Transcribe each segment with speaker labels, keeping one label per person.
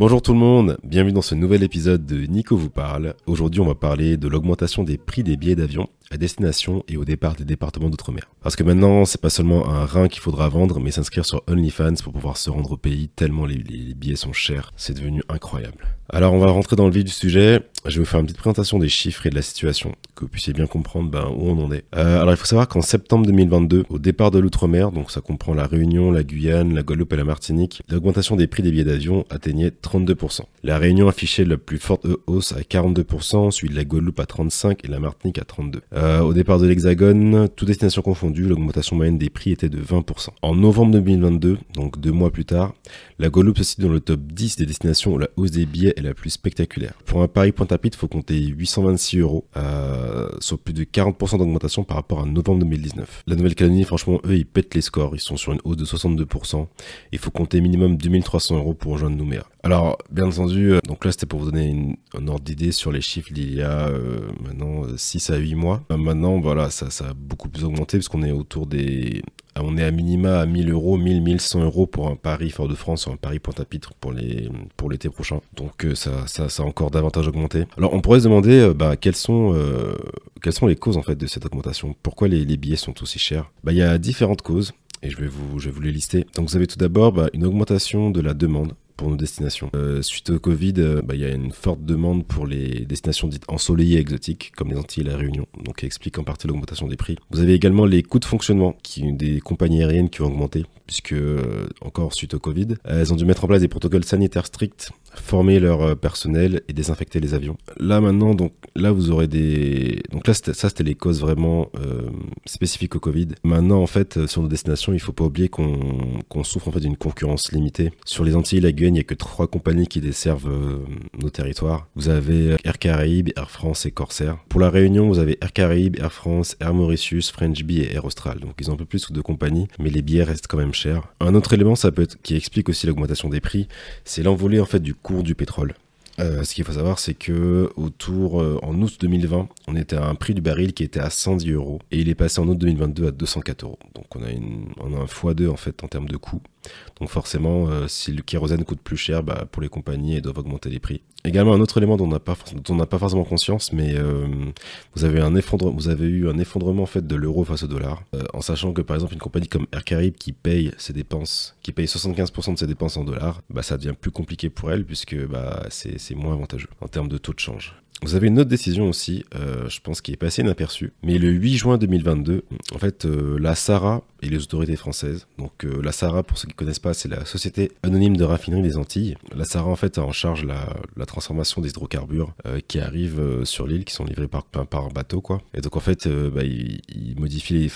Speaker 1: Bonjour tout le monde, bienvenue dans ce nouvel épisode de Nico vous parle. Aujourd'hui on va parler de l'augmentation des prix des billets d'avion à destination et au départ des départements d'outre-mer. Parce que maintenant, c'est pas seulement un rein qu'il faudra vendre, mais s'inscrire sur OnlyFans pour pouvoir se rendre au pays tellement les, billets sont chers. C'est devenu incroyable. Alors, on va rentrer dans le vif du sujet. Je vais vous faire une petite présentation des chiffres et de la situation, que vous puissiez bien comprendre ben, où on en est. Euh, alors, il faut savoir qu'en septembre 2022, au départ de l'outre-mer, donc ça comprend la Réunion, la Guyane, la Guadeloupe et la Martinique, l'augmentation des prix des billets d'avion atteignait 32%. La Réunion affichait la plus forte hausse à 42%, suivi de la Guadeloupe à 35% et la Martinique à 32%. Euh, au départ de l'Hexagone, toute destination confondue, l'augmentation moyenne des prix était de 20%. En novembre 2022, donc deux mois plus tard, la Guadeloupe se situe dans le top 10 des destinations où la hausse des billets est la plus spectaculaire. Pour un Paris Pointe-à-Pitre, il faut compter 826 euros, euh, soit plus de 40% d'augmentation par rapport à novembre 2019. La Nouvelle-Calédonie, franchement, eux, ils pètent les scores. Ils sont sur une hausse de 62%. Il faut compter minimum 2300 euros pour rejoindre Nouméa. Alors, bien entendu, euh, donc là, c'était pour vous donner un ordre d'idée sur les chiffres d'il y a euh, maintenant 6 à 8 mois. Maintenant, voilà, ça, ça a beaucoup plus augmenté parce qu'on est autour des on est à minima à 1000 euros, 1000, 1100 euros pour un Paris Fort-de-France ou un Paris Pointe-à-Pitre pour l'été prochain. Donc euh, ça, ça, ça, a encore davantage augmenté. Alors on pourrait se demander euh, bah, quelles sont euh, sont les causes en fait de cette augmentation? Pourquoi les, les billets sont aussi chers? Bah il y a différentes causes et je vais vous je vais vous les lister. Donc vous avez tout d'abord bah, une augmentation de la demande nos destinations. Euh, suite au Covid, euh, bah, il y a une forte demande pour les destinations dites ensoleillées exotiques, comme les Antilles et la Réunion, donc qui explique en partie l'augmentation des prix. Vous avez également les coûts de fonctionnement qui, des compagnies aériennes qui ont augmenté, puisque, euh, encore suite au Covid, elles ont dû mettre en place des protocoles sanitaires stricts former leur euh, personnel et désinfecter les avions. Là maintenant, donc là vous aurez des, donc là ça c'était les causes vraiment euh, spécifiques au Covid. Maintenant en fait euh, sur nos destinations, il faut pas oublier qu'on souffre en fait d'une concurrence limitée. Sur les Antilles la Guyane, il y a que trois compagnies qui desservent nos territoires. Vous avez Air Caraïbes, Air France et Corsair. Pour la Réunion, vous avez Air Caraïbes, Air France, Air Mauritius, French Bee et Air Austral. Donc ils ont un peu plus de compagnies, mais les billets restent quand même chers. Un autre élément, ça peut être qui explique aussi l'augmentation des prix, c'est l'envolée en fait du cours du pétrole. Euh, ce qu'il faut savoir, c'est que autour euh, en août 2020, on était à un prix du baril qui était à 110 euros et il est passé en août 2022 à 204 euros. Donc on a, une, un x2 en fait en termes de coût. Donc forcément, euh, si le kérosène coûte plus cher, bah, pour les compagnies, elles doivent augmenter les prix. Également, un autre élément dont on n'a pas, forcément conscience, mais euh, vous, avez un vous avez eu un effondrement en fait, de l'euro face au dollar, euh, en sachant que par exemple une compagnie comme Air Caraïbes qui paye ses dépenses, qui paye 75% de ses dépenses en dollars, bah, ça devient plus compliqué pour elle puisque bah, c'est moins avantageux en termes de taux de change. Vous avez une autre décision aussi, euh, je pense, qui est passée inaperçue. Mais le 8 juin 2022, en fait, la SARA et les autorités françaises, donc euh, la SARA, pour ceux qui ne connaissent pas, c'est la Société Anonyme de Raffinerie des Antilles. La SARA, en fait, a en charge la, transformation des hydrocarbures qui arrivent sur l'île, qui sont livrés par, par bateau, quoi. Et donc, en fait, bah, ils, modifient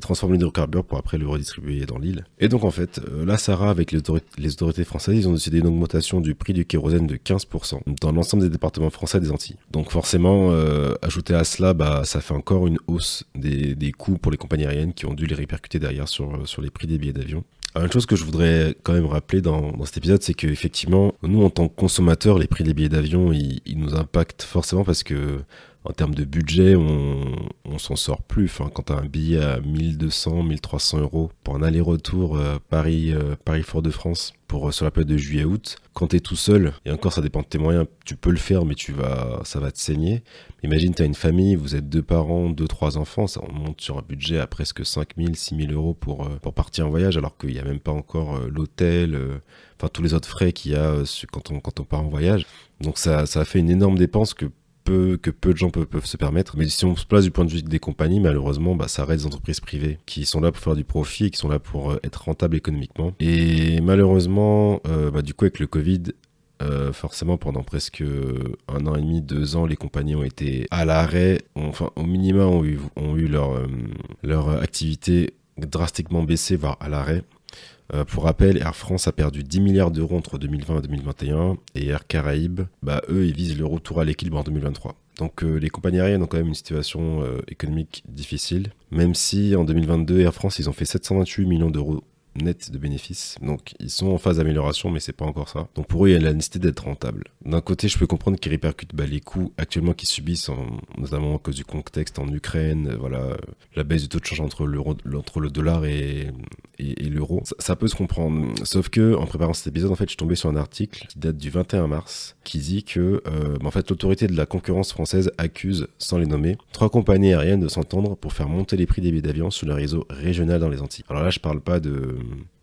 Speaker 1: ils transforment l'hydrocarbure pour après le redistribuer dans l'île. Et donc, en fait, la SARA, avec les, autorités françaises, ils ont décidé une augmentation du prix du kérosène de 15% dans l'ensemble des départements français des Antilles. Donc forcément, euh, ajouté à cela, bah, ça fait encore une hausse des, des, coûts pour les compagnies aériennes qui ont dû les répercuter derrière sur, sur les prix des billets d'avion. Une chose que je voudrais quand même rappeler dans, cet épisode, c'est qu'effectivement, nous, en tant que consommateurs, les prix des billets d'avion, ils, nous impactent forcément parce que en termes de budget, on, on s'en sort plus. Enfin, quand tu as un billet à 1200, 1300 euros pour un aller-retour euh, Paris, euh, Paris-Fort-de-France pour euh, sur la période de juillet-août, quand tu es tout seul, et encore ça dépend de tes moyens, tu peux le faire, mais tu vas, ça va te saigner. Imagine, tu as une famille, vous êtes deux parents, deux, trois enfants, ça on monte sur un budget à presque 5000, 6000 euros pour, pour partir en voyage, alors qu'il n'y a même pas encore l'hôtel, enfin tous les autres frais qu'il y a quand, on, quand on part en voyage. Donc ça, ça a fait une énorme dépense que que peu de gens peuvent, se permettre. Mais si on se place du point de vue des compagnies, malheureusement, bah, ça reste des entreprises privées qui sont là pour faire du profit, qui sont là pour euh, être rentables économiquement. Et malheureusement, euh, bah, du coup, avec le Covid, euh, forcément, pendant presque un an et demi, deux ans, les compagnies ont été à l'arrêt, enfin, au minimum, ont eu, ont eu leur, leur activité drastiquement baissée, voire à l'arrêt. Euh, pour rappel, Air France a perdu 10 milliards d'euros entre 2020 et 2021 et Air Caraïbes, bah, eux, ils visent le retour à l'équilibre en 2023. Donc euh, les compagnies aériennes ont quand même une situation euh, économique difficile, même si en 2022, Air France, ils ont fait 728 millions d'euros net de bénéfices. Donc ils sont en phase d'amélioration, mais c'est pas encore ça. Donc pour eux, il y a la nécessité d'être rentable. D'un côté, je peux comprendre qu'ils répercutent bah, les coûts actuellement qu'ils subissent, notamment à cause du contexte en Ukraine, euh, voilà, la baisse du taux de change entre, entre le dollar et, l'euro. Ça, peut se comprendre. Sauf que en préparant cet épisode, en fait, je suis tombé sur un article qui date du 21 mars, qui dit que euh, bah, en fait, l'autorité de la concurrence française accuse, sans les nommer, trois compagnies aériennes de s'entendre pour faire monter les prix des billets d'avion sur le réseau régional dans les Antilles. Alors là, je parle pas de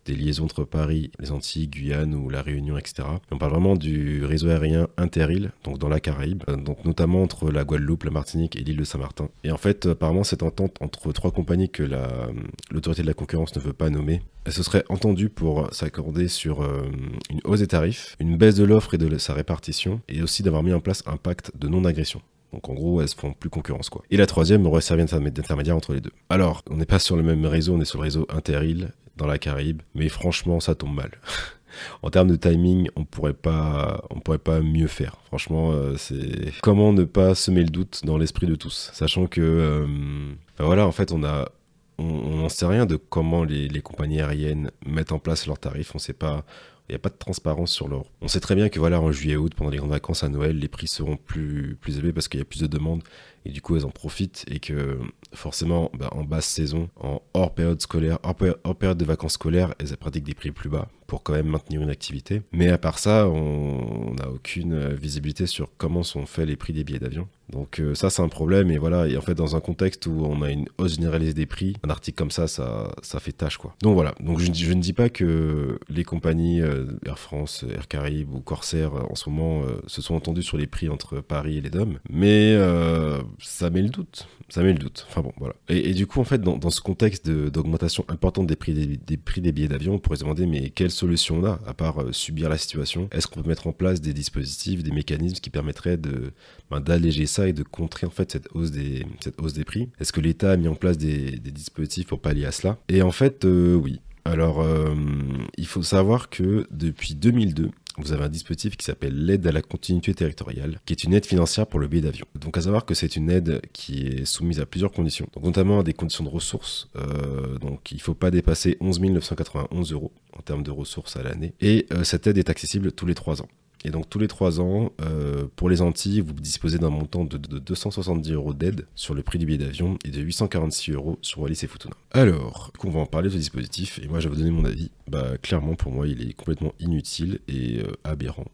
Speaker 1: des liaisons entre Paris, les Antilles, Guyane ou la Réunion, etc. On parle vraiment du réseau aérien interîle, donc dans la Caraïbe, euh, donc notamment entre la Guadeloupe, la Martinique et l'île de Saint-Martin. Et en fait, apparemment, cette entente entre trois compagnies que l'autorité de la concurrence ne veut pas nommer, elle se serait entendue pour s'accorder sur euh, une hausse des tarifs, une baisse de l'offre et de sa répartition, et aussi d'avoir mis en place un pacte de non-agression. Donc en gros, elles se font plus concurrence quoi. Et la troisième aurait servi d'intermédiaire entre les deux. Alors, on n'est pas sur le même réseau, on est sur le réseau Interil dans la Caraïbe, mais franchement, ça tombe mal. en termes de timing, on pourrait pas, on pourrait pas mieux faire. Franchement, euh, c'est comment ne pas semer le doute dans l'esprit de tous, sachant que, euh, ben voilà, en fait, on a, on n'en sait rien de comment les, les, compagnies aériennes mettent en place leurs tarifs. On sait pas, il n'y a pas de transparence sur l'or. On sait très bien que voilà, en juillet-août, pendant les grandes vacances à Noël, les prix seront plus, élevés parce qu'il y a plus de demandes et du coup elles en profitent et que forcément bah, en basse saison, en hors période scolaire, hors, période de vacances scolaires, elles pratiquent des prix plus bas pour quand même maintenir une activité. Mais à part ça, on n'a aucune visibilité sur comment sont faits les prix des billets d'avion. Donc euh, ça c'est un problème et voilà et en fait dans un contexte où on a une hausse généralisée des prix, un article comme ça ça, ça fait tâche quoi. Donc voilà, donc je, ne dis pas que les compagnies euh, Air France, Air Caraïbes ou Corsair en ce moment euh, se sont entendues sur les prix entre Paris et les DOM, mais ça met le doute, ça met le doute. Enfin bon voilà. Et, du coup en fait dans, ce contexte d'augmentation importante des prix des, prix des billets d'avion, on pourrait se demander mais quelle solution on a à part subir la situation Est-ce qu'on peut mettre en place des dispositifs, des mécanismes qui permettraient de ben, d'alléger ça et de contrer en fait cette hausse des, cette hausse des prix? Est-ce que l'État a mis en place des, dispositifs pour pallier à cela? Et en fait, euh, oui. Alors, euh, il faut savoir que depuis 2002, vous avez un dispositif qui s'appelle l'aide à la continuité territoriale, qui est une aide financière pour le billet d'avion. Donc à savoir que c'est une aide qui est soumise à plusieurs conditions, notamment à des conditions de ressources. Euh, donc il ne faut pas dépasser 11 991 euros en termes de ressources à l'année. Et cette aide est accessible tous les trois ans. Et donc tous les trois ans, euh, pour les Antilles, vous disposez d'un montant de, 270 euros d'aide sur le prix du billet d'avion et de 846 euros sur Wallis et Futuna. Alors, on va en parler de ce dispositif et moi je vais vous donner mon avis. Bah clairement pour moi il est complètement inutile et euh, aberrant.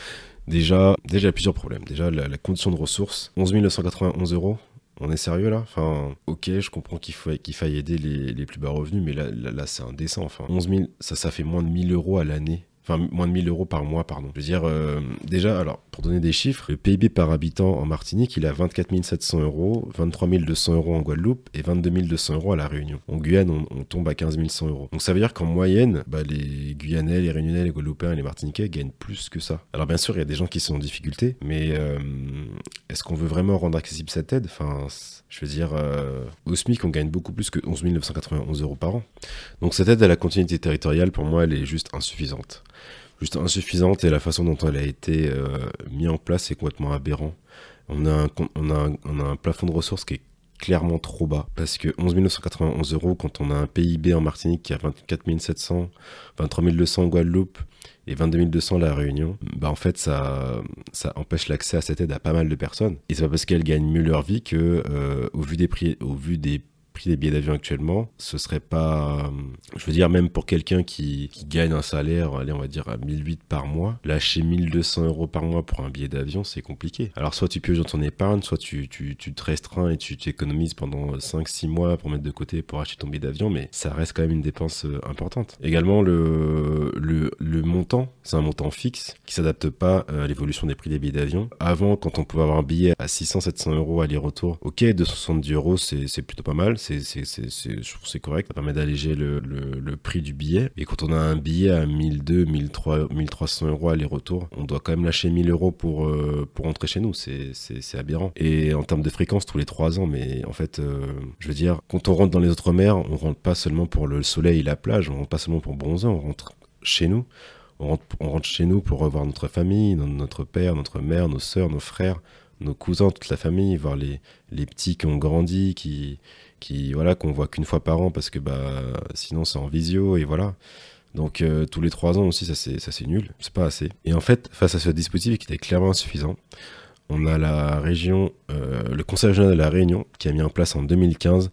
Speaker 1: déjà, déjà il y a plusieurs problèmes. Déjà la, condition de ressources, 11 991 euros. On est sérieux là? Enfin, ok, je comprends qu'il qu'il faille aider les, plus bas revenus, mais là, là, c'est indécent. Enfin, 11 000, ça, ça fait moins de 1000 euros à l'année Enfin, moins de 1000 euros par mois, pardon. Je veux dire, euh, déjà, alors, pour donner des chiffres, le PIB par habitant en Martinique, il a 24 700 euros, 23 200 euros en Guadeloupe et 22 200 euros à La Réunion. En Guyane, on, tombe à 15 100 euros. Donc, ça veut dire qu'en moyenne, bah, les Guyanais, les Réunionnais, les Guadeloupéens et les Martiniquais gagnent plus que ça. Alors, bien sûr, il y a des gens qui sont en difficulté, mais euh, est-ce qu'on veut vraiment rendre accessible cette aide? Enfin, je veux dire, euh, au SMIC, on gagne beaucoup plus que 11 991 euros par an. Donc, cette aide à la continuité territoriale, pour moi, elle est juste insuffisante juste insuffisante et la façon dont elle a été euh, mise en place est complètement aberrant. On a, un, on, a on a un plafond de ressources qui est clairement trop bas parce que 11 991 euros quand on a un PIB en Martinique qui a 24 700, 23 200 en Guadeloupe et 22 200 à la Réunion, bah en fait ça, empêche l'accès à cette aide à pas mal de personnes. Et c'est pas parce qu'elles gagnent mieux leur vie que euh, au vu des prix, au vu des prix des billets d'avion actuellement, ce serait pas, euh, je veux dire, même pour quelqu'un qui, gagne un salaire, allez, on va dire à 1008 par mois, lâcher 1200 euros par mois pour un billet d'avion, c'est compliqué. Alors, soit tu pioches dans ton épargne, soit tu, tu, te restreins et tu t'économises pendant 5-6 mois pour mettre de côté pour acheter ton billet d'avion, mais ça reste quand même une dépense euh, importante. Également, le, le, le montant, c'est un montant fixe qui s'adapte pas euh, à l'évolution des prix des billets d'avion. Avant, quand on pouvait avoir un billet à 600-700 euros aller-retour, ok, 270 euros, c'est plutôt pas mal c'est, trouve c'est correct. Ça permet d'alléger le, le, prix du billet. Et quand on a un billet à 1200, 1300 euros aller-retour, on doit quand même lâcher 1000 euros pour, euh, pour rentrer chez nous. C'est, aberrant. Et en termes de fréquence, tous les 3 ans, mais en fait, euh, je veux dire, quand on rentre dans les autres mers, on rentre pas seulement pour le soleil et la plage, on rentre pas seulement pour bronzer, on rentre chez nous. On rentre, on chez nous pour revoir notre famille, notre père, notre mère, nos soeurs, nos frères, nos cousins, toute la famille, voir les, les petits qui ont grandi, qui, qui voilà qu'on voit qu'une fois par an parce que bah sinon c'est en visio et voilà. Donc euh, tous les trois ans aussi, ça c'est ça c'est nul, c'est pas assez. Et en fait, face à ce dispositif qui était clairement insuffisant, on a la région, euh, le Conseil régional de la Réunion qui a mis en place en 2015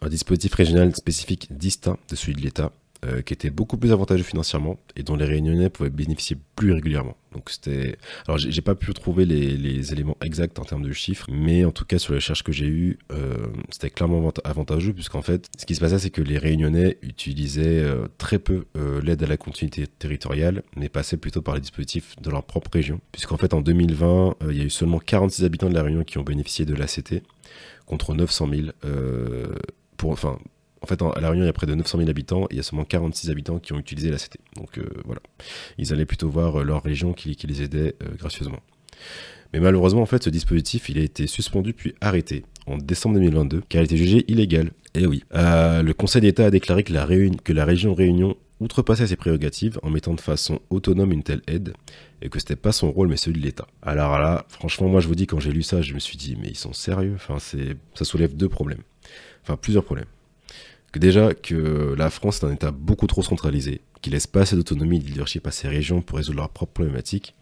Speaker 1: un dispositif régional spécifique distinct de celui de l'État euh, qui était beaucoup plus avantageux financièrement et dont les Réunionnais pouvaient bénéficier plus régulièrement. Donc c'était, alors j'ai pas pu trouver les, éléments exacts en termes de chiffres, mais en tout cas sur les recherches que j'ai eues, euh, c'était clairement avantageux puisqu'en fait, ce qui se passait, c'est que les Réunionnais utilisaient euh, très peu l'aide à la continuité territoriale, mais passaient plutôt par les dispositifs de leur propre région, puisqu'en fait en 2020, il y a eu seulement 46 habitants de la Réunion qui ont bénéficié de l'ACT contre 900 000 pour, enfin en fait, à La Réunion, il y a près de 900 000 habitants et il y a seulement 46 habitants qui ont utilisé la CT. Donc euh, voilà, ils allaient plutôt voir euh, leur région qui, les aidait euh, gracieusement. Mais malheureusement, en fait, ce dispositif, il a été suspendu puis arrêté en décembre 2022 car il a été jugé illégal. Eh oui, le Conseil d'État a déclaré que la, région Réunion outrepassait ses prérogatives en mettant de façon autonome une telle aide et que c'était pas son rôle mais celui de l'État. Alors là, franchement, moi je vous dis quand j'ai lu ça, je me suis dit mais ils sont sérieux. Enfin, ça soulève deux problèmes. Enfin, plusieurs problèmes que déjà que la France est un État beaucoup trop centralisé, qui laisse pas assez d'autonomie et de leadership à ses régions pour résoudre leurs propres problématiques.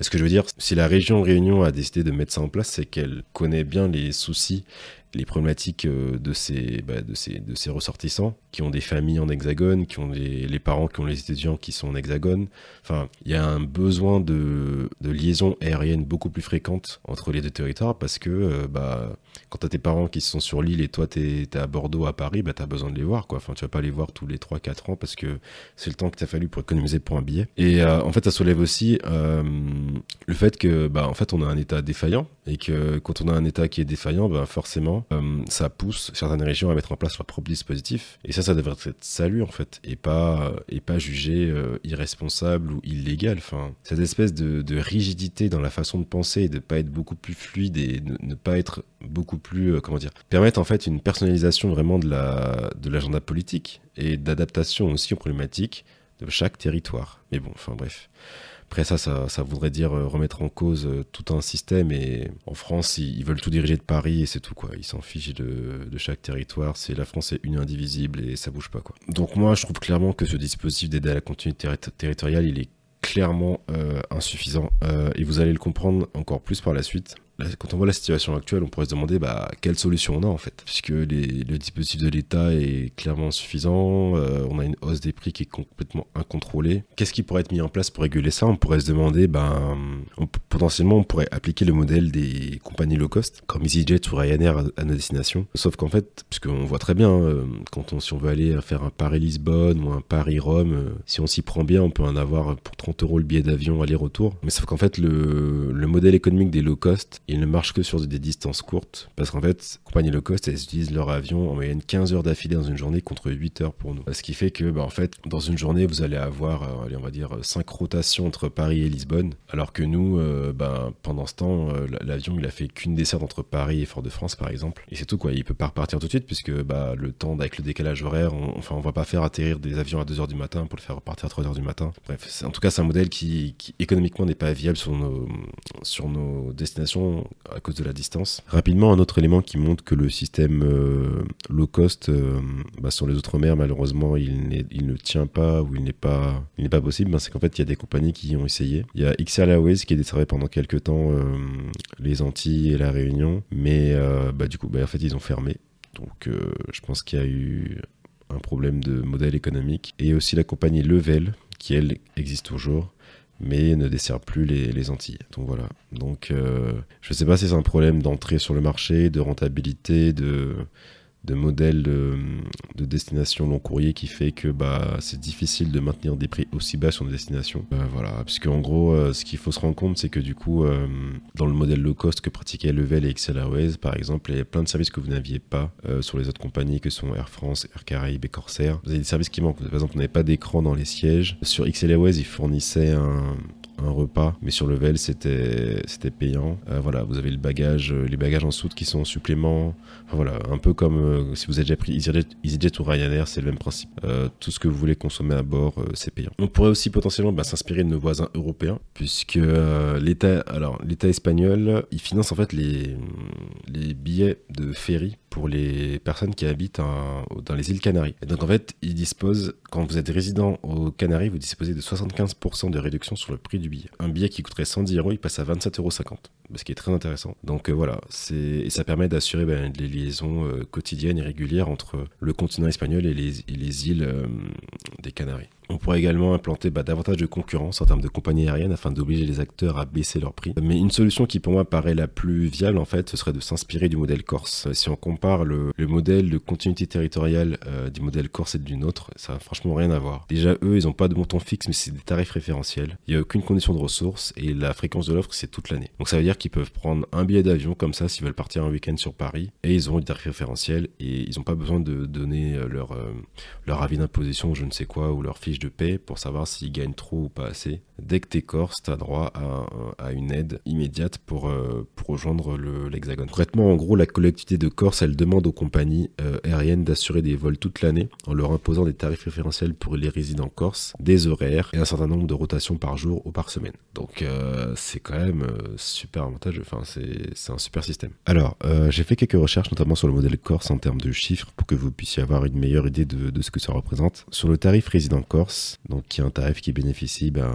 Speaker 1: ce que je veux dire, si la région Réunion a décidé de mettre ça en place, c'est qu'elle connaît bien les soucis les problématiques euh, de ces, bah, de, ces, de ces ressortissants qui ont des familles en hexagone, qui ont les parents qui ont les étudiants qui sont en hexagone. Enfin, il y a un besoin de, de liaison aérienne beaucoup plus fréquente entre les deux territoires parce que euh, bah, quand tu as tes parents qui sont sur l'île et toi tu es, à Bordeaux, à Paris, bah, tu as besoin de les voir. Quoi. Enfin, tu vas pas les voir tous les 3-4 ans parce que c'est le temps que tu as fallu pour économiser pour un billet. Et euh, en fait, ça soulève aussi le fait que bah, en fait, on a un État défaillant et que quand on a un État qui est défaillant, bah, forcément, euh, ça pousse certaines régions à mettre en place leur propre dispositif. Et ça, ça devrait être salué en fait, et pas, et pas jugé euh, irresponsable ou illégal. Enfin, cette espèce de, rigidité dans la façon de penser et de pas être beaucoup plus fluide et ne, pas être beaucoup plus, euh, comment dire, permettre en fait une personnalisation vraiment de la de l'agenda politique et d'adaptation aussi aux problématiques de chaque territoire. Mais bon, enfin bref. Après ça, ça, voudrait dire euh, remettre en cause euh, tout un système et en France, ils, veulent tout diriger de Paris et c'est tout quoi. Ils s'en fichent de, chaque territoire. C'est la France est une indivisible et ça bouge pas quoi. Donc moi, je trouve clairement que ce dispositif d'aide à la continuité territoriale, il est clairement euh, insuffisant et vous allez le comprendre encore plus par la suite quand on voit la situation actuelle, on pourrait se demander bah, quelle solution on a en fait. Puisque le dispositif de l'État est clairement insuffisant, euh, on a une hausse des prix qui est complètement incontrôlée. Qu'est-ce qui pourrait être mis en place pour réguler ça? On pourrait se demander, ben, potentiellement, on pourrait appliquer le modèle des compagnies low cost, comme EasyJet ou Ryanair à, nos destinations. Sauf qu'en fait, puisqu'on voit très bien, euh, quand on, si on veut aller faire un Paris-Lisbonne ou un Paris-Rome, euh, si on s'y prend bien, on peut en avoir pour 30 euros le billet d'avion aller-retour. Mais sauf qu'en fait, le, le modèle économique des low cost, ils ne marchent que sur des distances courtes, parce qu'en fait, compagnie low cost, elles utilisent leur avion en moyenne 15 heures d'affilée dans une journée contre 8 heures pour nous. Ce qui fait que, bah, en fait, dans une journée, vous allez avoir, euh, allez, on va dire, 5 rotations entre Paris et Lisbonne, alors que nous, euh, bah, pendant ce temps, euh, l'avion, il a fait qu'une desserte entre Paris et Fort-de-France, par exemple. Et c'est tout, quoi. Il peut pas repartir tout de suite, puisque bah, le temps, avec le décalage horaire, on, enfin, on va pas faire atterrir des avions à 2 heures du matin pour le faire repartir à 3 heures du matin. Bref, en tout cas, c'est un modèle qui, qui économiquement n'est pas viable sur nos, sur nos destinations à cause de la distance. Rapidement, un autre élément qui montre que le système euh, low cost euh, bah, sur les autres mers, malheureusement, il, ne tient pas ou il n'est pas, pas possible, ben, c'est qu'en fait, il y a des compagnies qui ont essayé. Il y a XR Airways qui a desservi pendant quelques temps euh, les Antilles et la Réunion, mais bah, du coup, bah, en fait, ils ont fermé. Donc, je pense qu'il y a eu un problème de modèle économique. Et aussi la compagnie Level, qui elle existe toujours, mais ne dessert plus les, Antilles. Donc voilà. Donc euh, je ne sais pas si c'est un problème d'entrée sur le marché, de rentabilité, de, de modèle de, destination long courrier qui fait que bah, c'est difficile de maintenir des prix aussi bas sur une destination. Euh, voilà, puisque en gros, euh, ce qu'il faut se rendre compte, c'est que du coup, euh, dans le modèle low cost que pratiquaient Level et XL Airways, par exemple, il y a plein de services que vous n'aviez pas sur les autres compagnies que sont Air France, Air Caraïbes et Corsair. Vous avez des services qui manquent. Par exemple, on n'avait pas d'écran dans les sièges. Sur XL Airways, ils fournissaient un, un repas, mais sur Level c'était c'était payant. Euh, voilà, vous avez le bagage, euh, les bagages en soute qui sont en supplément. voilà, un peu comme euh, si vous avez déjà pris EasyJet, ou Ryanair, c'est le même principe. tout ce que vous voulez consommer à bord, c'est payant. On pourrait aussi potentiellement bah, s'inspirer de nos voisins européens, puisque l'État, l'État espagnol, il finance en fait les les billets de ferry pour les personnes qui habitent dans les îles Canaries. Donc en fait, ils disposent, quand vous êtes résident aux Canaries, vous disposez de 75% de réduction sur le prix du billet. Un billet qui coûterait 110 euros, il passe à 27,50 euros, ce qui est très intéressant. Donc euh, voilà, et ça permet d'assurer ben, les liaisons euh, quotidiennes et régulières entre le continent espagnol et les, îles euh, des Canaries. On pourrait également implanter bah, davantage de concurrence en termes de compagnies aériennes afin d'obliger les acteurs à baisser leurs prix. Mais une solution qui pour moi paraît la plus viable en fait, ce serait de s'inspirer du modèle corse. Si on compare le, modèle de continuité territoriale euh, du modèle corse et du nôtre, ça n'a franchement rien à voir. Déjà eux, ils n'ont pas de montant fixe mais c'est des tarifs référentiels. Il n'y a aucune condition de ressources et la fréquence de l'offre c'est toute l'année. Donc ça veut dire qu'ils peuvent prendre un billet d'avion comme ça s'ils veulent partir un week-end sur Paris et ils auront des tarifs référentiels et ils n'ont pas besoin de donner leur, euh, leur avis d'imposition je ne sais quoi ou leur fiche de paie pour savoir s'ils gagnent trop ou pas assez. Dès que t'es corse, t'as droit à, une aide immédiate pour, euh, pour rejoindre l'hexagone. Concrètement, en gros, la collectivité de Corse, elle demande aux compagnies euh, aériennes d'assurer des vols toute l'année en leur imposant des tarifs référentiels pour les résidents corse, des horaires et un certain nombre de rotations par jour ou par semaine. Donc euh, c'est quand même super avantageux, enfin c'est un super système. Alors, j'ai fait quelques recherches notamment sur le modèle corse en termes de chiffres pour que vous puissiez avoir une meilleure idée de, de ce que ça représente. Sur le tarif résident corse, donc qui est un tarif qui bénéficie, ben,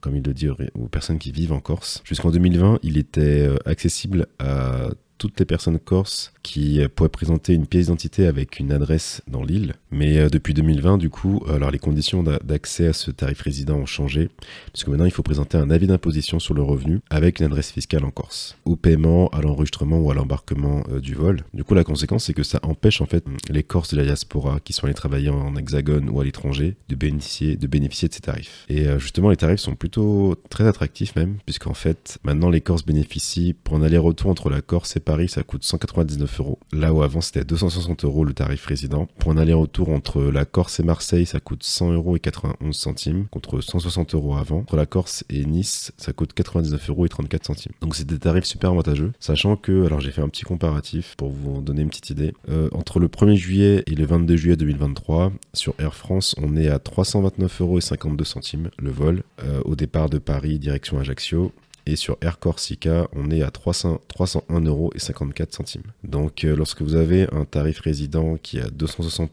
Speaker 1: comme il le dit, aux personnes qui vivent en Corse. Jusqu'en 2020, il était euh, accessible à toutes les personnes corses qui pourraient présenter une pièce d'identité avec une adresse dans l'île. Mais euh, depuis 2020, du coup, alors les conditions d'accès à ce tarif résident ont changé, puisque maintenant il faut présenter un avis d'imposition sur le revenu avec une adresse fiscale en Corse, au paiement, à l'enregistrement ou à l'embarquement euh, du vol. Du coup, la conséquence, c'est que ça empêche en fait les Corses de la diaspora qui sont allés travailler en hexagone ou à l'étranger de bénéficier, de ces tarifs. Et euh, justement, les tarifs sont plutôt très attractifs même, puisqu'en fait, maintenant les Corses bénéficient pour un aller-retour entre la Corse et Paris, ça coûte 199 euros. Là où avant c'était 260 euros le tarif résident. Pour un aller-retour entre la Corse et Marseille, ça coûte 100 euros et 91 centimes contre 160 euros avant. Entre la Corse et Nice, ça coûte 99 euros et 34 centimes. Donc c'est des tarifs super avantageux, sachant que, alors j'ai fait un petit comparatif pour vous donner une petite idée. Euh, entre le 1er juillet et le 22 juillet 2023, sur Air France, on est à 329 euros et 52 centimes le vol euh, au départ de Paris direction Ajaccio et sur Air Corsica, on est à 300, 301 euros et 54 centimes. Donc, euh, lorsque vous avez un tarif résident qui est à 260,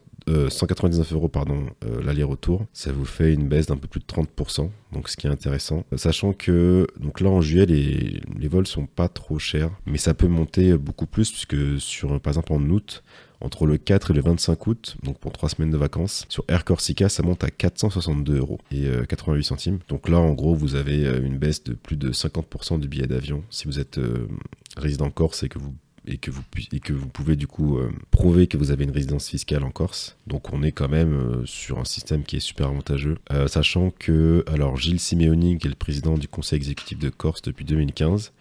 Speaker 1: 199 euros pardon euh, l'aller-retour, ça vous fait une baisse d'un peu plus de 30%, donc ce qui est intéressant. Sachant que donc là en juillet les, les vols sont pas trop chers, mais ça peut monter beaucoup plus puisque sur par exemple en août entre le 4 et le 25 août, donc pour 3 semaines de vacances. Sur Air Corsica, ça monte à 462 euros et 88 euh, centimes. Donc là, en gros, vous avez euh, une baisse de plus de 50% du billet d'avion si vous êtes euh, résident corse et que vous et que vous, et que vous pouvez du coup prouver que vous avez une résidence fiscale en Corse. Donc on est quand même sur un système qui est super avantageux. sachant que, alors Gilles Simeoni, qui est le président du conseil exécutif de Corse depuis 2015,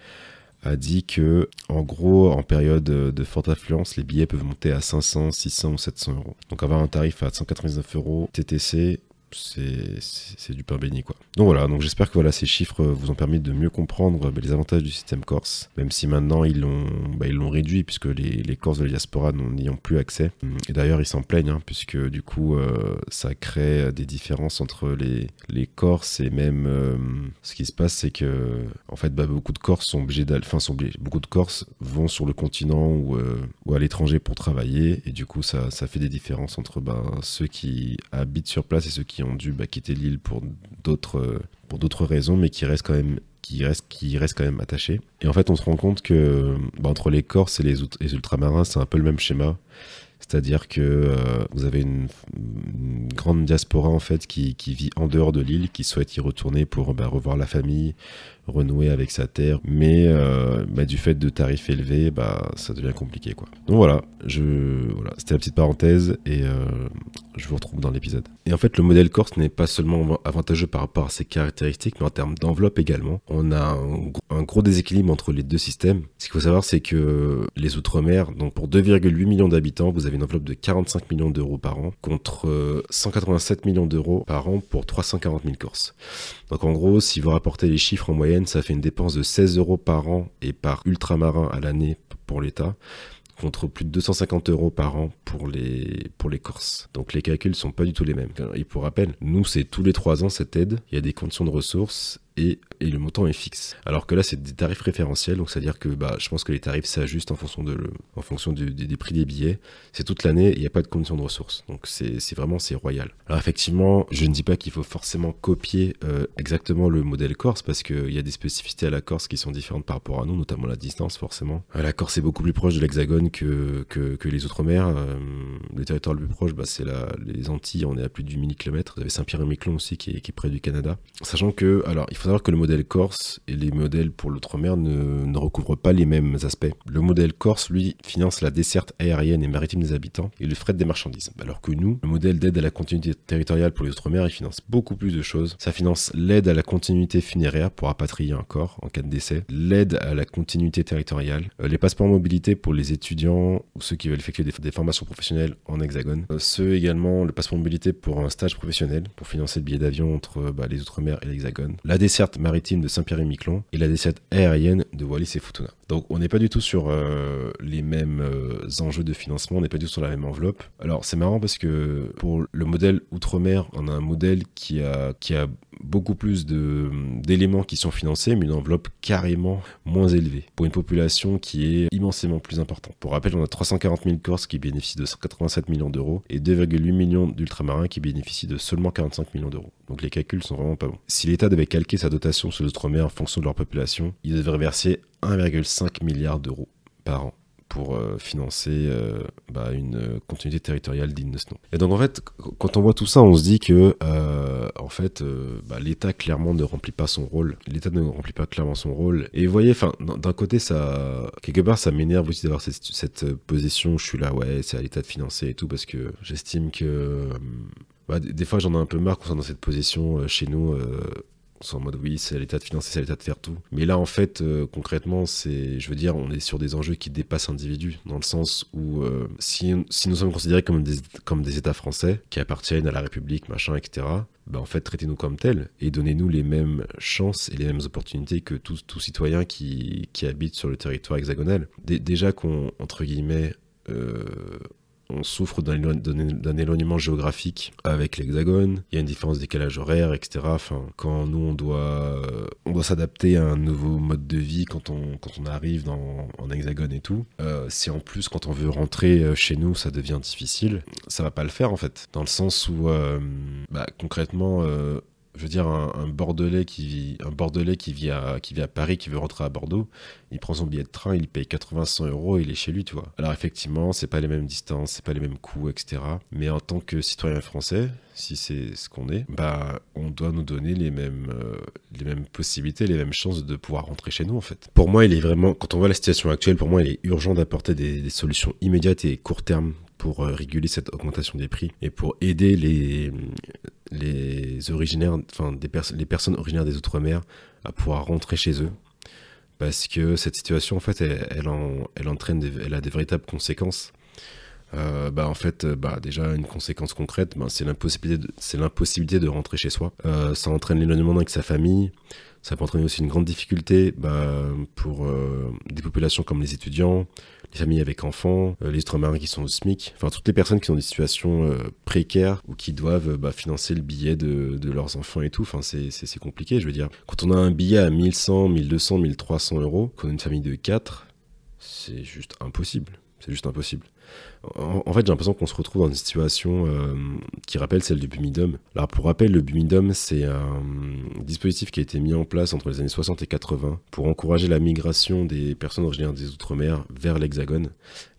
Speaker 1: a dit que, en gros, en période de forte affluence, les billets peuvent monter à 500, 600 ou 700 euros. Donc avoir un tarif à 199 euros TTC, c'est du pain béni quoi. Donc voilà, donc j'espère que voilà ces chiffres vous ont permis de mieux comprendre bah, les avantages du système corse, même si maintenant ils l'ont bah, réduit puisque les, les Corses de la diaspora n'y ont plus accès. Et d'ailleurs ils s'en plaignent hein, puisque du coup euh, ça crée des différences entre les, les Corses et même euh, ce qui se passe c'est que en fait bah, beaucoup de Corses sont obligés d'aller, enfin sont obligés, beaucoup de Corses vont sur le continent ou, euh, ou à l'étranger pour travailler et du coup ça, ça fait des différences entre ceux qui habitent sur place et ceux qui ont dû bah, quitter l'île pour d'autres pour d'autres raisons, mais qui restent quand même qui reste, qui reste quand même attachés. Et en fait, on se rend compte que bah, entre les Corses et les, ultramarins, c'est un peu le même schéma. C'est-à-dire que euh, vous avez une, grande diaspora en fait qui, qui vit en dehors de l'île, qui souhaite y retourner pour bah, revoir la famille, renouer avec sa terre, mais euh, bah, du fait de tarifs élevés, bah, ça devient compliqué. Quoi. Donc voilà, c'était la petite parenthèse et euh, je vous retrouve dans l'épisode. Et en fait, le modèle Corse n'est pas seulement avantageux par rapport à ses caractéristiques, mais en termes d'enveloppe également. On a un, gros déséquilibre entre les deux systèmes. Ce qu'il faut savoir, c'est que les Outre-mer, donc pour 2,8 millions d'habitants, vous avez une enveloppe de 45 millions d'euros par an, contre 187 euh, millions d'euros par an pour 340 000 Corses. Donc en gros, si vous rapportez les chiffres en moyenne, ça fait une dépense de 16 euros par an et par ultramarin à l'année pour l'État contre plus de 250 euros par an pour les, pour les Corses. Donc les calculs sont pas du tout les mêmes. Et pour rappel, nous, c'est tous les trois ans cette aide. Il y a des conditions de ressources et, le montant est fixe. Alors que là, c'est des tarifs référentiels, donc c'est-à-dire que bah, je pense que les tarifs s'ajustent en fonction, de en fonction des, prix des billets. C'est toute l'année, il n'y a pas de condition de ressources. Donc c'est vraiment, c'est royal. Alors effectivement, je ne dis pas qu'il faut forcément copier euh, exactement le modèle Corse, parce qu'il y a des spécificités à la Corse qui sont différentes par rapport à nous, notamment la distance forcément. Euh, la Corse est beaucoup plus proche de l'Hexagone que, que, les Outre-mer. Euh, le territoire le plus proche, bah, c'est les Antilles, on est à plus du 1000 km. Vous avez Saint-Pierre-et-Miquelon aussi qui est, qui est près du Canada. Sachant que, alors, il faut savoir que le modèle Corse et les modèles pour l'outre-mer ne, recouvrent pas les mêmes aspects. Le modèle Corse, lui, finance la desserte aérienne et maritime des habitants et le fret des marchandises. Alors que nous, le modèle d'aide à la continuité territoriale pour les outre-mer, il finance beaucoup plus de choses. Ça finance l'aide à la continuité funéraire pour rapatrier un corps en cas de décès, l'aide à la continuité territoriale, euh, les passeports mobilité pour les étudiants ou ceux qui veulent effectuer des, formations professionnelles en hexagone, euh, ceux également, le passeport mobilité pour un stage professionnel, pour financer le billet d'avion entre bah, les outre-mer et l'hexagone, la maritime de Saint-Pierre-et-Miquelon et la desserte aérienne de Wallis et Futuna. Donc on n'est pas du tout sur euh, les mêmes euh, enjeux de financement, on n'est pas du tout sur la même enveloppe. Alors c'est marrant parce que pour le modèle outre-mer, on a un modèle qui a, qui a beaucoup plus d'éléments qui sont financés, mais une enveloppe carrément moins élevée, pour une population qui est immensément plus importante. Pour rappel, on a 340 000 Corses qui bénéficient de 187 millions d'euros et 2,8 millions d'ultramarins qui bénéficient de seulement 45 millions d'euros. Donc les calculs sont vraiment pas bons. Si l'État devait calquer sa dotation sur les outre-mer en fonction de leur population, il devrait verser 1,5 milliard d'euros par an euh, financer euh, bah, une euh, continuité territoriale digne de ce nom. Et donc en fait, quand on voit tout ça, on se dit que en fait, bah, l'État clairement ne remplit pas son rôle. L'État ne remplit pas clairement son rôle. Et vous voyez, d'un côté, ça, quelque part, ça m'énerve aussi d'avoir cette, cette, position. Je suis là, ouais, c'est à l'État de financer et tout, parce que j'estime que bah, des fois, j'en ai un peu marre qu'on soit dans cette position chez nous en mode oui, c'est à l'État de financer, c'est à l'État de faire tout. Mais là, en fait, euh, concrètement, c'est, je veux dire, on est sur des enjeux qui dépassent l'individu, dans le sens où euh, si, si, nous sommes considérés comme des, comme des États français qui appartiennent à la République, machin, etc., bah, en fait, traitez-nous comme tels et donnez-nous les mêmes chances et les mêmes opportunités que tous tout citoyens qui, qui habitent sur le territoire hexagonal. Déjà qu'on, entre guillemets, euh, on souffre d'un éloignement géographique avec l'hexagone, il y a une différence décalage horaire, etc. Quand nous, on doit, on doit s'adapter à un nouveau mode de vie quand on, quand on arrive dans, en hexagone et tout, euh, si en plus, quand on veut rentrer euh, chez nous, ça devient difficile, ça va pas le faire en fait. Dans le sens où, euh, bah, concrètement, euh, je veux dire, un, Bordelais qui vit, un Bordelais qui vit, à, qui vit à Paris, qui veut rentrer à Bordeaux, il prend son billet de train, il paye 80-100 euros et il est chez lui, tu vois. Alors effectivement, c'est pas les mêmes distances, c'est pas les mêmes coûts, etc. Mais en tant que citoyen français, si c'est ce qu'on est, bah, on doit nous donner les mêmes, euh, les mêmes possibilités, les mêmes chances de pouvoir rentrer chez nous, en fait. Pour moi, il est vraiment, quand on voit la situation actuelle, pour moi, il est urgent d'apporter des, des solutions immédiates et court terme pour euh, réguler cette augmentation des prix et pour aider les, les originaires, enfin des les personnes originaires des Outre-mer à pouvoir rentrer chez eux. Parce que cette situation, en fait, elle, elle, en, elle entraîne, elle a des véritables conséquences. Euh, bah en fait, bah déjà une conséquence concrète, bah, c'est l'impossibilité, de, rentrer chez soi. Euh, ça entraîne l'éloignement avec sa famille. Ça peut entraîner aussi une grande difficulté bah, pour euh, des populations comme les étudiants, les familles avec enfants, euh, les outre-marins qui sont au SMIC, enfin toutes les personnes qui ont des situations euh, précaires ou qui doivent bah, financer le billet de, de, leurs enfants et tout. Enfin, c'est compliqué, je veux dire. Quand on a un billet à 1100, 1200, 1300 euros, qu'on a une famille de 4, c'est juste impossible. C'est juste impossible. En, fait, j'ai l'impression qu'on se retrouve dans une situation euh, qui rappelle celle du Bumidum. Alors, pour rappel, le Bumidum, c'est un dispositif qui a été mis en place entre les années 60 et 80 pour encourager la migration des personnes originaires des Outre-mer vers l'Hexagone.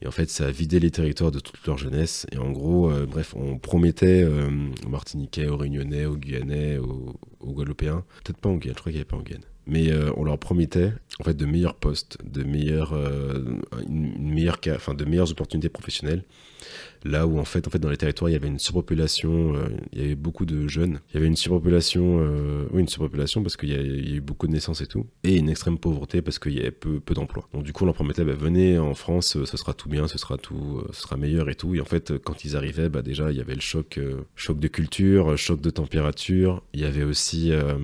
Speaker 1: Et en fait, ça a vidé les territoires de toute leur jeunesse. Et en gros, euh, bref, on promettait euh, aux Martiniquais, aux Réunionnais, aux Guyanais, aux, Guadeloupéens, peut-être pas en Guyane, je crois qu'il n'y avait pas en Guyane mais on leur promettait en fait de meilleurs postes, de meilleures, euh, une meilleure, enfin de meilleures opportunités professionnelles là où en fait, en fait dans les territoires il y avait une surpopulation, euh, il y avait beaucoup de jeunes, il y avait une surpopulation, euh, oui une surpopulation parce qu'il y, a eu beaucoup de naissances et tout, et une extrême pauvreté parce qu'il y avait peu, peu d'emplois. Donc du coup on leur promettait, bah, venez en France, ce sera tout bien, ce sera tout, ce sera meilleur et tout, et en fait quand ils arrivaient, bah, déjà il y avait le choc, euh, choc de culture, choc de température, il y avait aussi euh,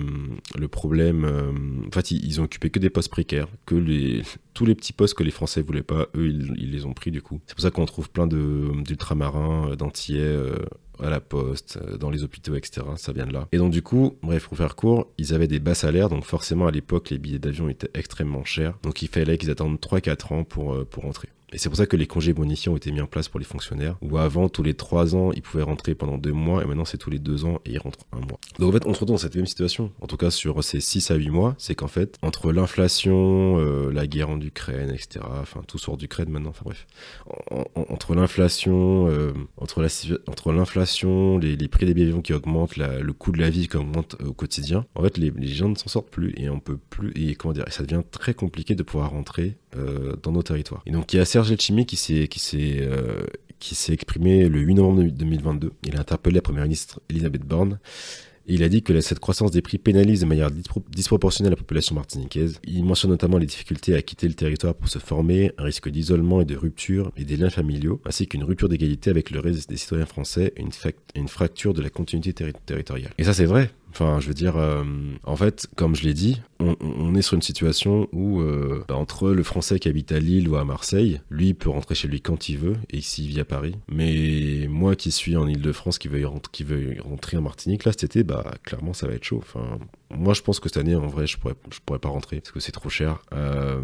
Speaker 1: le problème, euh, en fait ils, ils ont occupé que des postes précaires, que les tous les petits postes que les Français voulaient pas, eux, ils, les ont pris du coup. C'est pour ça qu'on trouve plein d'ultramarins, euh, d'antillais euh, à la poste, euh, dans les hôpitaux, etc. Ça vient de là. Et donc du coup, bref, pour faire court, ils avaient des bas salaires, donc forcément à l'époque, les billets d'avion étaient extrêmement chers. Donc il fallait qu'ils attendent 3-4 ans pour, euh, pour rentrer. Et c'est pour ça que les congés bonifiés ont été mis en place pour les fonctionnaires, où avant, tous les 3 ans, ils pouvaient rentrer pendant 2 mois, et maintenant c'est tous les 2 ans et ils rentrent un mois. Donc en fait, on se retrouve dans cette même situation, en tout cas sur ces 6 à 8 mois, c'est qu'en fait, entre l'inflation, euh, la guerre en Ukraine, etc., enfin tout sort d'Ukraine maintenant, enfin bref, entre l'inflation, euh, entre la, entre l'inflation, les, prix des billets qui augmentent, le coût de la vie qui augmente euh, au quotidien, en fait, les, gens ne s'en sortent plus et on peut plus, et comment dire, ça devient très compliqué de pouvoir rentrer dans nos territoires. Et donc il y a Serge Letchimy qui s'est qui s'est euh, qui s'est exprimé le 8 novembre 2022. Il a interpellé la première ministre Elisabeth Borne et il a dit que cette croissance des prix pénalise de manière disproportionnelle la population martiniquaise. Il mentionne notamment les difficultés à quitter le territoire pour se former, un risque d'isolement et de rupture et des liens familiaux, ainsi qu'une rupture d'égalité avec le reste des citoyens français et une fracture de la continuité territoriale. Et ça c'est vrai, Enfin, je veux dire, euh, en fait, comme je l'ai dit, on, est sur une situation où euh, bah, entre le Français qui habite à Lille ou à Marseille, lui peut rentrer chez lui quand il veut et ici il vit à Paris. Mais moi qui suis en Île-de-France, qui veut, qui veut rentrer en Martinique, là cet été, bah clairement ça va être chaud. Enfin, moi, je pense que cette année, en vrai, je pourrais, je pourrais pas rentrer parce que c'est trop cher. Euh,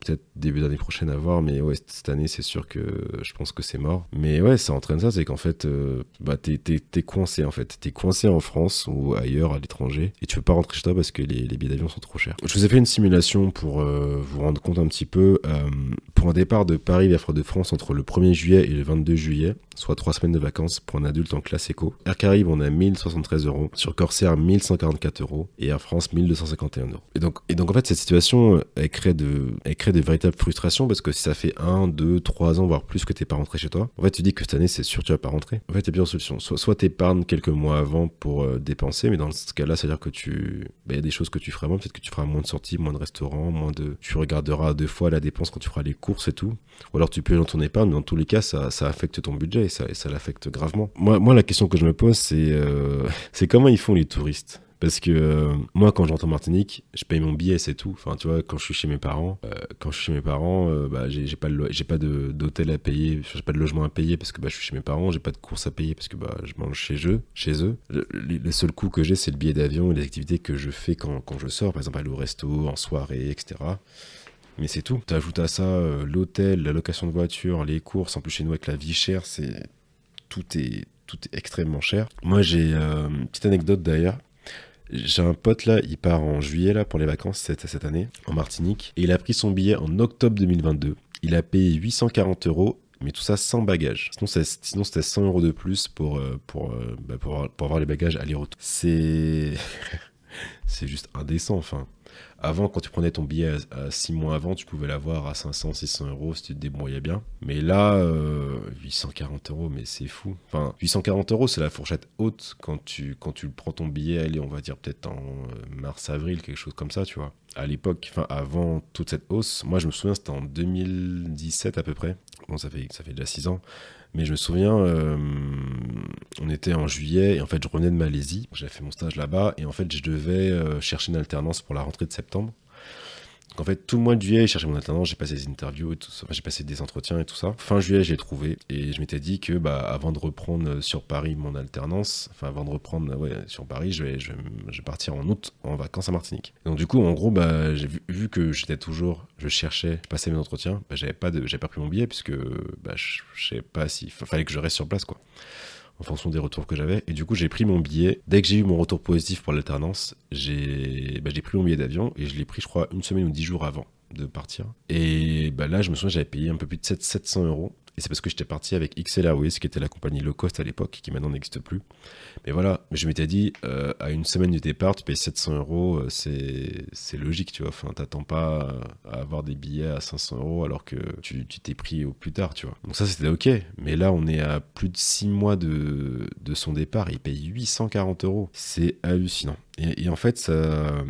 Speaker 1: peut-être début d'année prochaine à voir, mais ouais, cette année, c'est sûr que je pense que c'est mort. Mais ouais, ça entraîne ça, c'est qu'en fait, bah, t'es, coincé en fait. T'es coincé en France ou ailleurs à l'étranger et tu peux pas rentrer chez toi parce que les, billets d'avion sont trop chers. Je vous ai fait une simulation pour euh, vous rendre compte un petit peu. pour un départ de Paris vers Fort-de-France entre le 1er juillet et le 22 juillet, soit 3 semaines de vacances pour un adulte en classe éco. Air Caraïbes, on a 1073 euros. Sur Corsair, 1144 euros et Air France 1251 euros. Et donc, et donc en fait, cette situation, elle crée, de, elle crée de véritables frustrations parce que si ça fait 1, 2, 3 ans, voire plus que t'es pas rentré chez toi, en fait, tu dis que cette année, c'est sûr tu vas pas rentrer. En fait, il y a plusieurs solutions. Soit, soit t'épargnes quelques mois avant pour euh, dépenser, mais dans ce cas-là, c'est-à-dire que tu, bah, il y a des choses que tu feras moins, peut-être que tu feras moins de sorties, moins de restaurants, moins de, tu regarderas deux fois la dépense quand tu feras les courses et tout. Ou alors tu peux dans ton épargne, mais dans tous les cas, ça, affecte ton budget et ça, l'affecte gravement. Moi, moi, la question que je me pose, c'est, euh, c'est comment ils font les touristes? Parce que euh, moi, quand j'entends Martinique, je paye mon billet, c'est tout. Enfin, tu vois, quand je suis chez mes parents, euh, quand je suis chez mes parents, euh, bah, j'ai pas, j'ai pas d'hôtel à payer, j'ai pas de logement à payer parce que bah, je suis chez mes parents, j'ai pas de courses à payer parce que bah, je mange chez eux. Chez eux. Le, seul coût que j'ai, c'est le billet d'avion et les activités que je fais quand, quand je sors, par exemple aller au resto, en soirée, etc. Mais c'est tout. Tu ajoutes à ça l'hôtel, la location de voiture, les courses. En plus, chez nous, avec la vie chère, c'est tout est tout est extrêmement cher. Moi, j'ai une petite anecdote d'ailleurs. J'ai un pote là, il part en juillet là pour les vacances cette, année en Martinique et il a pris son billet en octobre 2022. Il a payé 840 euros mais tout ça sans bagages. Sinon, c'était 100 euros de plus pour, euh, pour, euh, bah, pour, avoir les bagages aller-retour. C'est. c'est juste indécent, enfin. Avant, quand tu prenais ton billet à 6 mois avant, tu pouvais l'avoir à 500, 600 euros si tu te débrouillais bien. Mais là, 840 euh, euros, mais c'est fou. Enfin, 840 euros, c'est la fourchette haute quand tu, quand tu prends ton billet, allez, on va dire peut-être en euh, mars-avril, quelque chose comme ça, tu vois. À l'époque, enfin, avant toute cette hausse, moi je me souviens, c'était en 2017 à peu près. Bon, ça fait, ça fait déjà 6 ans. Mais je me souviens, euh, on était en juillet et en fait je revenais de Malaisie. J'avais fait mon stage là-bas et en fait je devais euh, chercher une alternance pour la rentrée de septembre en fait, tout le mois de juillet, j'ai cherché mon alternance, j'ai passé des interviews et tout ça, j'ai passé des entretiens et tout ça. Fin juillet, j'ai trouvé et je m'étais dit que bah, avant de reprendre euh, sur Paris mon alternance, enfin avant de reprendre ouais, sur Paris, je vais, je, vais, partir en août en vacances à Martinique. donc du coup, en gros, bah, j'ai vu, que j'étais toujours, je cherchais, je passais mes entretiens, bah, j'avais pas pas pris mon billet puisque bah, je, je savais pas si, fallait que je reste sur place quoi en fonction des retours que j'avais. Et du coup, j'ai pris mon billet. Dès que j'ai eu mon retour positif pour l'alternance, j'ai bah, pris mon billet d'avion et je l'ai pris, je crois, une semaine ou dix jours avant de partir. Et bah, là, je me souviens, j'avais payé un peu plus de 700 euros. Et c'est parce que j'étais parti avec XL Airways, qui était la compagnie low cost à l'époque, qui maintenant n'existe plus. Mais voilà, je m'étais dit, euh, à une semaine du départ, tu payes 700 euros, euh, c'est logique, tu vois. Enfin, t'attends pas à avoir des billets à 500 euros alors que tu t'es pris au plus tard, tu vois. Donc ça, c'était ok. Mais là, on est à plus de 6 mois de, de son départ, il paye 840 euros. C'est hallucinant. Et, et, en fait, ça,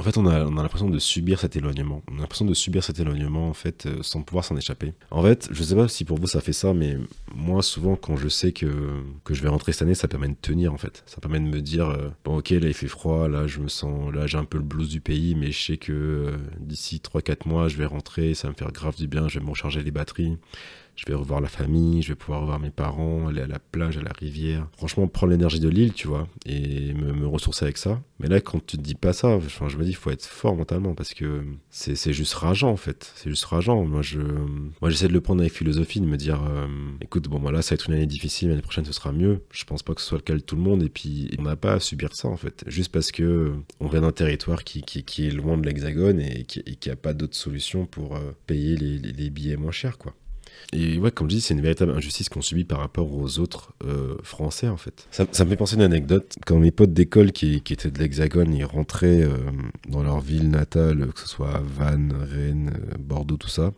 Speaker 1: en fait, on a, l'impression de subir cet éloignement. On a l'impression de subir cet éloignement, en fait, euh, sans pouvoir s'en échapper. En fait, je sais pas si pour vous ça fait ça, mais moi, souvent, quand je sais que, que je vais rentrer cette année, ça permet de tenir, en fait. Ça permet de me dire, euh, bon, ok, là, il fait froid, là, je me sens, là, j'ai un peu le blues du pays, mais je sais que euh, d'ici 3-4 mois, je vais rentrer, ça va me faire grave du bien, je vais me recharger les batteries je vais revoir la famille, je vais pouvoir revoir mes parents, aller à la plage, à la rivière. Franchement, prendre l'énergie de l'île, tu vois, et me, ressourcer avec ça. Mais là, quand tu te dis pas ça, je me dis, il faut être fort mentalement parce que c'est juste rageant, en fait. C'est juste rageant. Moi, je, moi, j'essaie de le prendre avec philosophie, de me dire, euh, écoute, bon, voilà, ça va être une année difficile, l'année prochaine, ce sera mieux. Je pense pas que ce soit le cas de tout le monde. Et puis, on n'a pas à subir ça, en fait. Juste parce que on vient d'un territoire qui, qui, qui, est loin de l'hexagone et qui n'a pas d'autre solution pour euh, payer les, les billets moins chers, quoi. Et ouais, comme je dis, c'est une véritable injustice qu'on subit par rapport aux autres euh, Français, en fait. Ça, me fait penser à une anecdote. Quand mes potes d'école qui, étaient de l'Hexagone, ils rentraient euh, dans leur ville natale, que ce soit Vannes, Rennes, Bordeaux, tout ça,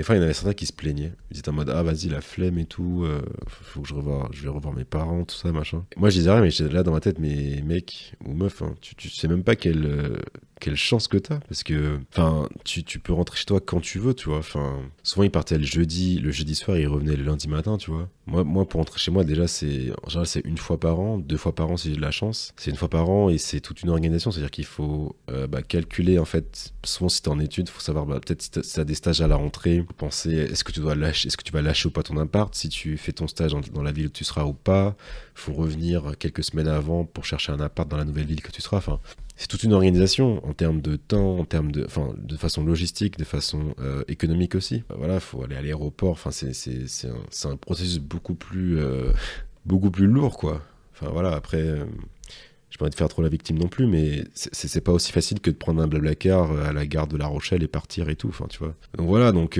Speaker 1: des fois, il y en avait certains qui se plaignaient. Ils étaient en mode Ah, vas-y, la flemme et tout, euh, faut que je revoie, vais revoir mes parents, tout ça, machin. Moi, je disais rien, mais j'étais là dans ma tête, mais mec ou meuf, hein, tu, sais même pas quelle, euh, quelle chance que t'as. Parce que, enfin, tu, tu, peux rentrer chez toi quand tu veux, tu vois. Souvent, ils partaient le jeudi, le jeudi soir, ils revenaient le lundi matin, tu vois. Moi, pour rentrer chez moi, déjà, c'est, en général, c'est une fois par an, deux fois par an si j'ai de la chance. C'est une fois par an et c'est toute une organisation. C'est-à-dire qu'il faut euh, bah, calculer, en fait, souvent, si t'es en études, faut savoir, bah, peut-être si t'as des stages à la rentrée, penser, est-ce que tu dois lâcher, est-ce que tu vas lâcher ou pas ton appart, si tu fais ton stage dans, la ville où tu seras ou pas? faut revenir quelques semaines avant pour chercher un appart dans la nouvelle ville que tu seras. C'est toute une organisation en termes de temps, en termes de, enfin, de façon logistique, de façon euh, économique aussi. Voilà, faut aller à l'aéroport. Enfin, c'est, un, un, processus beaucoup plus, euh, beaucoup plus lourd, quoi. Enfin, voilà, après, euh, je pas envie de faire trop la victime non plus, mais c'est, pas aussi facile que de prendre un blablacar à la gare de La Rochelle et partir et tout, enfin, tu vois. Donc voilà, donc,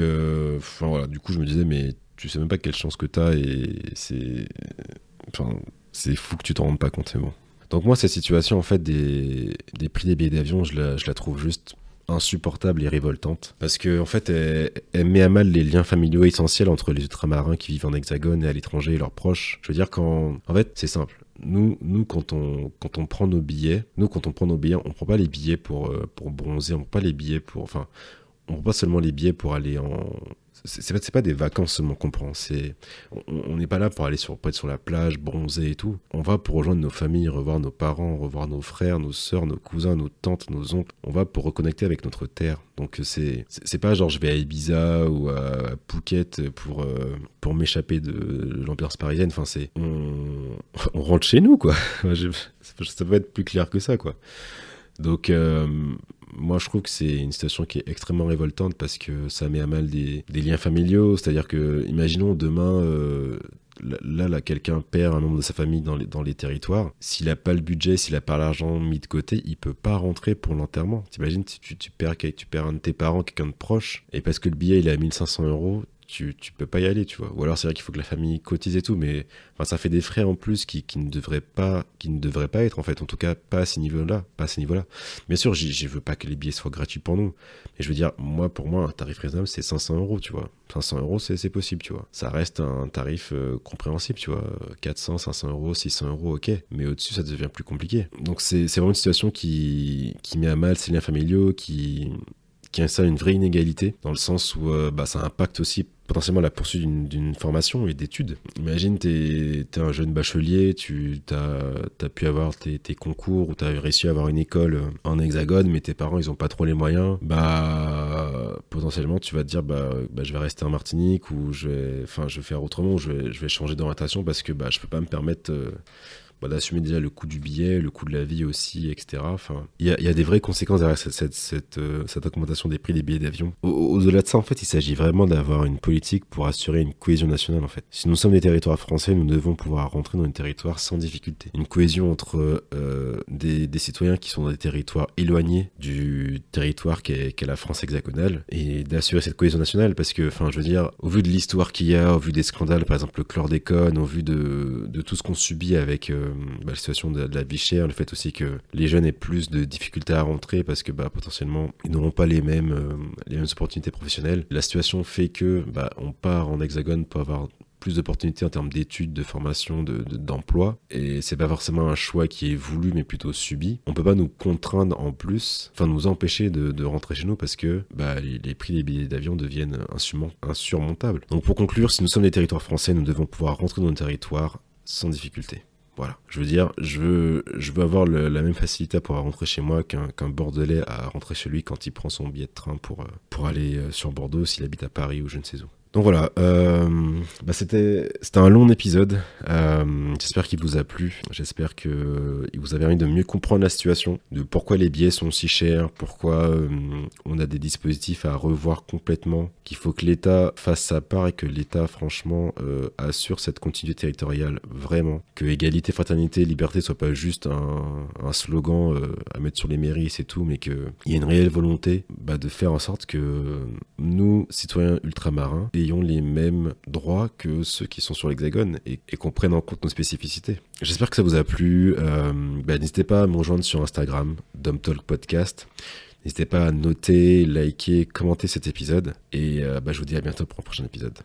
Speaker 1: enfin, voilà, du coup, je me disais, mais tu sais même pas quelle chance que t'as et c'est, enfin, c'est fou que tu t'en rendes pas compte, c'est bon. Donc moi, cette situation, en fait, des, prix des billets d'avion, je la, trouve juste insupportable et révoltante. Parce que en fait, elle, met à mal les liens familiaux essentiels entre les ultramarins qui vivent en hexagone et à l'étranger et leurs proches. Je veux dire, quand... En fait, c'est simple. Nous, nous quand, on, quand on prend nos billets, nous, quand on prend nos billets, on prend pas les billets pour, pour bronzer, on prend pas les billets pour... Enfin, on prend pas seulement les billets pour aller en c'est pas, pas des vacances seulement qu'on prend. C'est, on n'est pas là pour aller sur, pour être sur la plage, bronzer et tout. On va pour rejoindre nos familles, revoir nos parents, revoir nos frères, nos sœurs, nos cousins, nos tantes, nos oncles. On va pour reconnecter avec notre terre. Donc c'est, c'est pas genre je vais à Ibiza ou à Phuket pour, euh, pour m'échapper de l'ambiance parisienne. Enfin, c'est, on, on rentre chez nous, quoi. ça peut être plus clair que ça, quoi. Donc, euh, moi, je trouve que c'est une situation qui est extrêmement révoltante parce que ça met à mal des, liens familiaux. C'est-à-dire que, imaginons demain, euh, là, là, quelqu'un perd un membre de sa famille dans les, dans les territoires. S'il n'a pas le budget, s'il n'a pas l'argent mis de côté, il peut pas rentrer pour l'enterrement. T'imagines si tu, tu, perds, tu perds un de tes parents, quelqu'un de proche, et parce que le billet il est à 1500 euros, tu, tu peux pas y aller, tu vois. Ou alors c'est vrai qu'il faut que la famille cotise et tout, mais enfin, ça fait des frais en plus qui, qui, ne devraient pas, qui ne devraient pas être en fait, en tout cas pas à ce niveau-là, pas à ce niveau-là. Bien sûr, je veux pas que les billets soient gratuits pour nous, mais je veux dire, moi pour moi un tarif raisonnable c'est 500 euros, tu vois. 500 euros c'est possible, tu vois. Ça reste un tarif euh, compréhensible, tu vois. 400, 500 euros, 600 euros, ok. Mais au-dessus ça devient plus compliqué. Donc c'est vraiment une situation qui, qui met à mal ces liens familiaux, qui qui installe une vraie inégalité, dans le sens où euh, bah, ça impacte aussi potentiellement la poursuite d'une formation et d'études. Imagine, tu es, un jeune bachelier, tu as, pu avoir tes, concours ou tu as réussi à avoir une école en hexagone, mais tes parents, ils ont pas trop les moyens. Bah, potentiellement, tu vas te dire, bah, bah je vais rester en Martinique ou je vais, je vais faire autrement, je vais, je vais changer d'orientation parce que bah, je peux pas me permettre. Euh, bah, d'assumer déjà le coût du billet, le coût de la vie aussi, etc. Enfin, il y a, des vraies conséquences derrière cette, cette, cette, euh, augmentation des prix des billets d'avion. Au-delà de ça, en fait, il s'agit vraiment d'avoir une politique pour assurer une cohésion nationale, en fait. Si nous sommes des territoires français, nous devons pouvoir rentrer dans un territoire sans difficulté. Une cohésion entre euh, des, des, citoyens qui sont dans des territoires éloignés du territoire qu'est qu la France hexagonale et d'assurer cette cohésion nationale parce que, enfin, je veux dire, au vu de l'histoire qu'il y a, au vu des scandales, par exemple le chlordécone, au vu de, de tout ce qu'on subit avec euh, bah, la situation de, de, la vie chère, le fait aussi que les jeunes aient plus de difficultés à rentrer parce que bah, potentiellement ils n'auront pas les mêmes, euh, les mêmes opportunités professionnelles. La situation fait que bah, on part en hexagone pour avoir plus d'opportunités en termes d'études, de formation, d'emploi. De, et c'est pas forcément un choix qui est voulu, mais plutôt subi. On peut pas nous contraindre en plus, enfin nous empêcher de, de rentrer chez nous parce que les, les prix des billets d'avion deviennent insurmontables. Donc pour conclure, si nous sommes des territoires français, nous devons pouvoir rentrer dans nos territoires sans difficulté. Je veux dire, je veux, avoir la même facilité pour rentrer chez moi qu'un qu Bordelais à rentrer chez lui quand il prend son billet de train pour, pour aller sur Bordeaux s'il habite à Paris ou je ne sais où. Donc voilà, euh, bah c'était un long épisode. Euh, j'espère qu'il vous a plu. J'espère que il vous a permis de mieux comprendre la situation, de pourquoi les billets sont si chers, pourquoi euh, on a des dispositifs à revoir complètement, qu'il faut que l'État fasse sa part et que l'État franchement euh, assure cette continuité territoriale vraiment, que égalité, fraternité, liberté soit pas juste un, slogan euh, à mettre sur les mairies, c'est tout, mais qu'il y ait une réelle volonté bah, de faire en sorte que nous, citoyens ultramarins, ayons les mêmes droits que ceux qui sont sur l'Hexagone et, qu'on prenne en compte nos spécificités. J'espère que ça vous a plu. Euh, bah, N'hésitez pas à me rejoindre sur Instagram, DomTalk Podcast. N'hésitez pas à noter, liker, commenter cet épisode. Et euh, bah, je vous dis à bientôt pour un prochain épisode.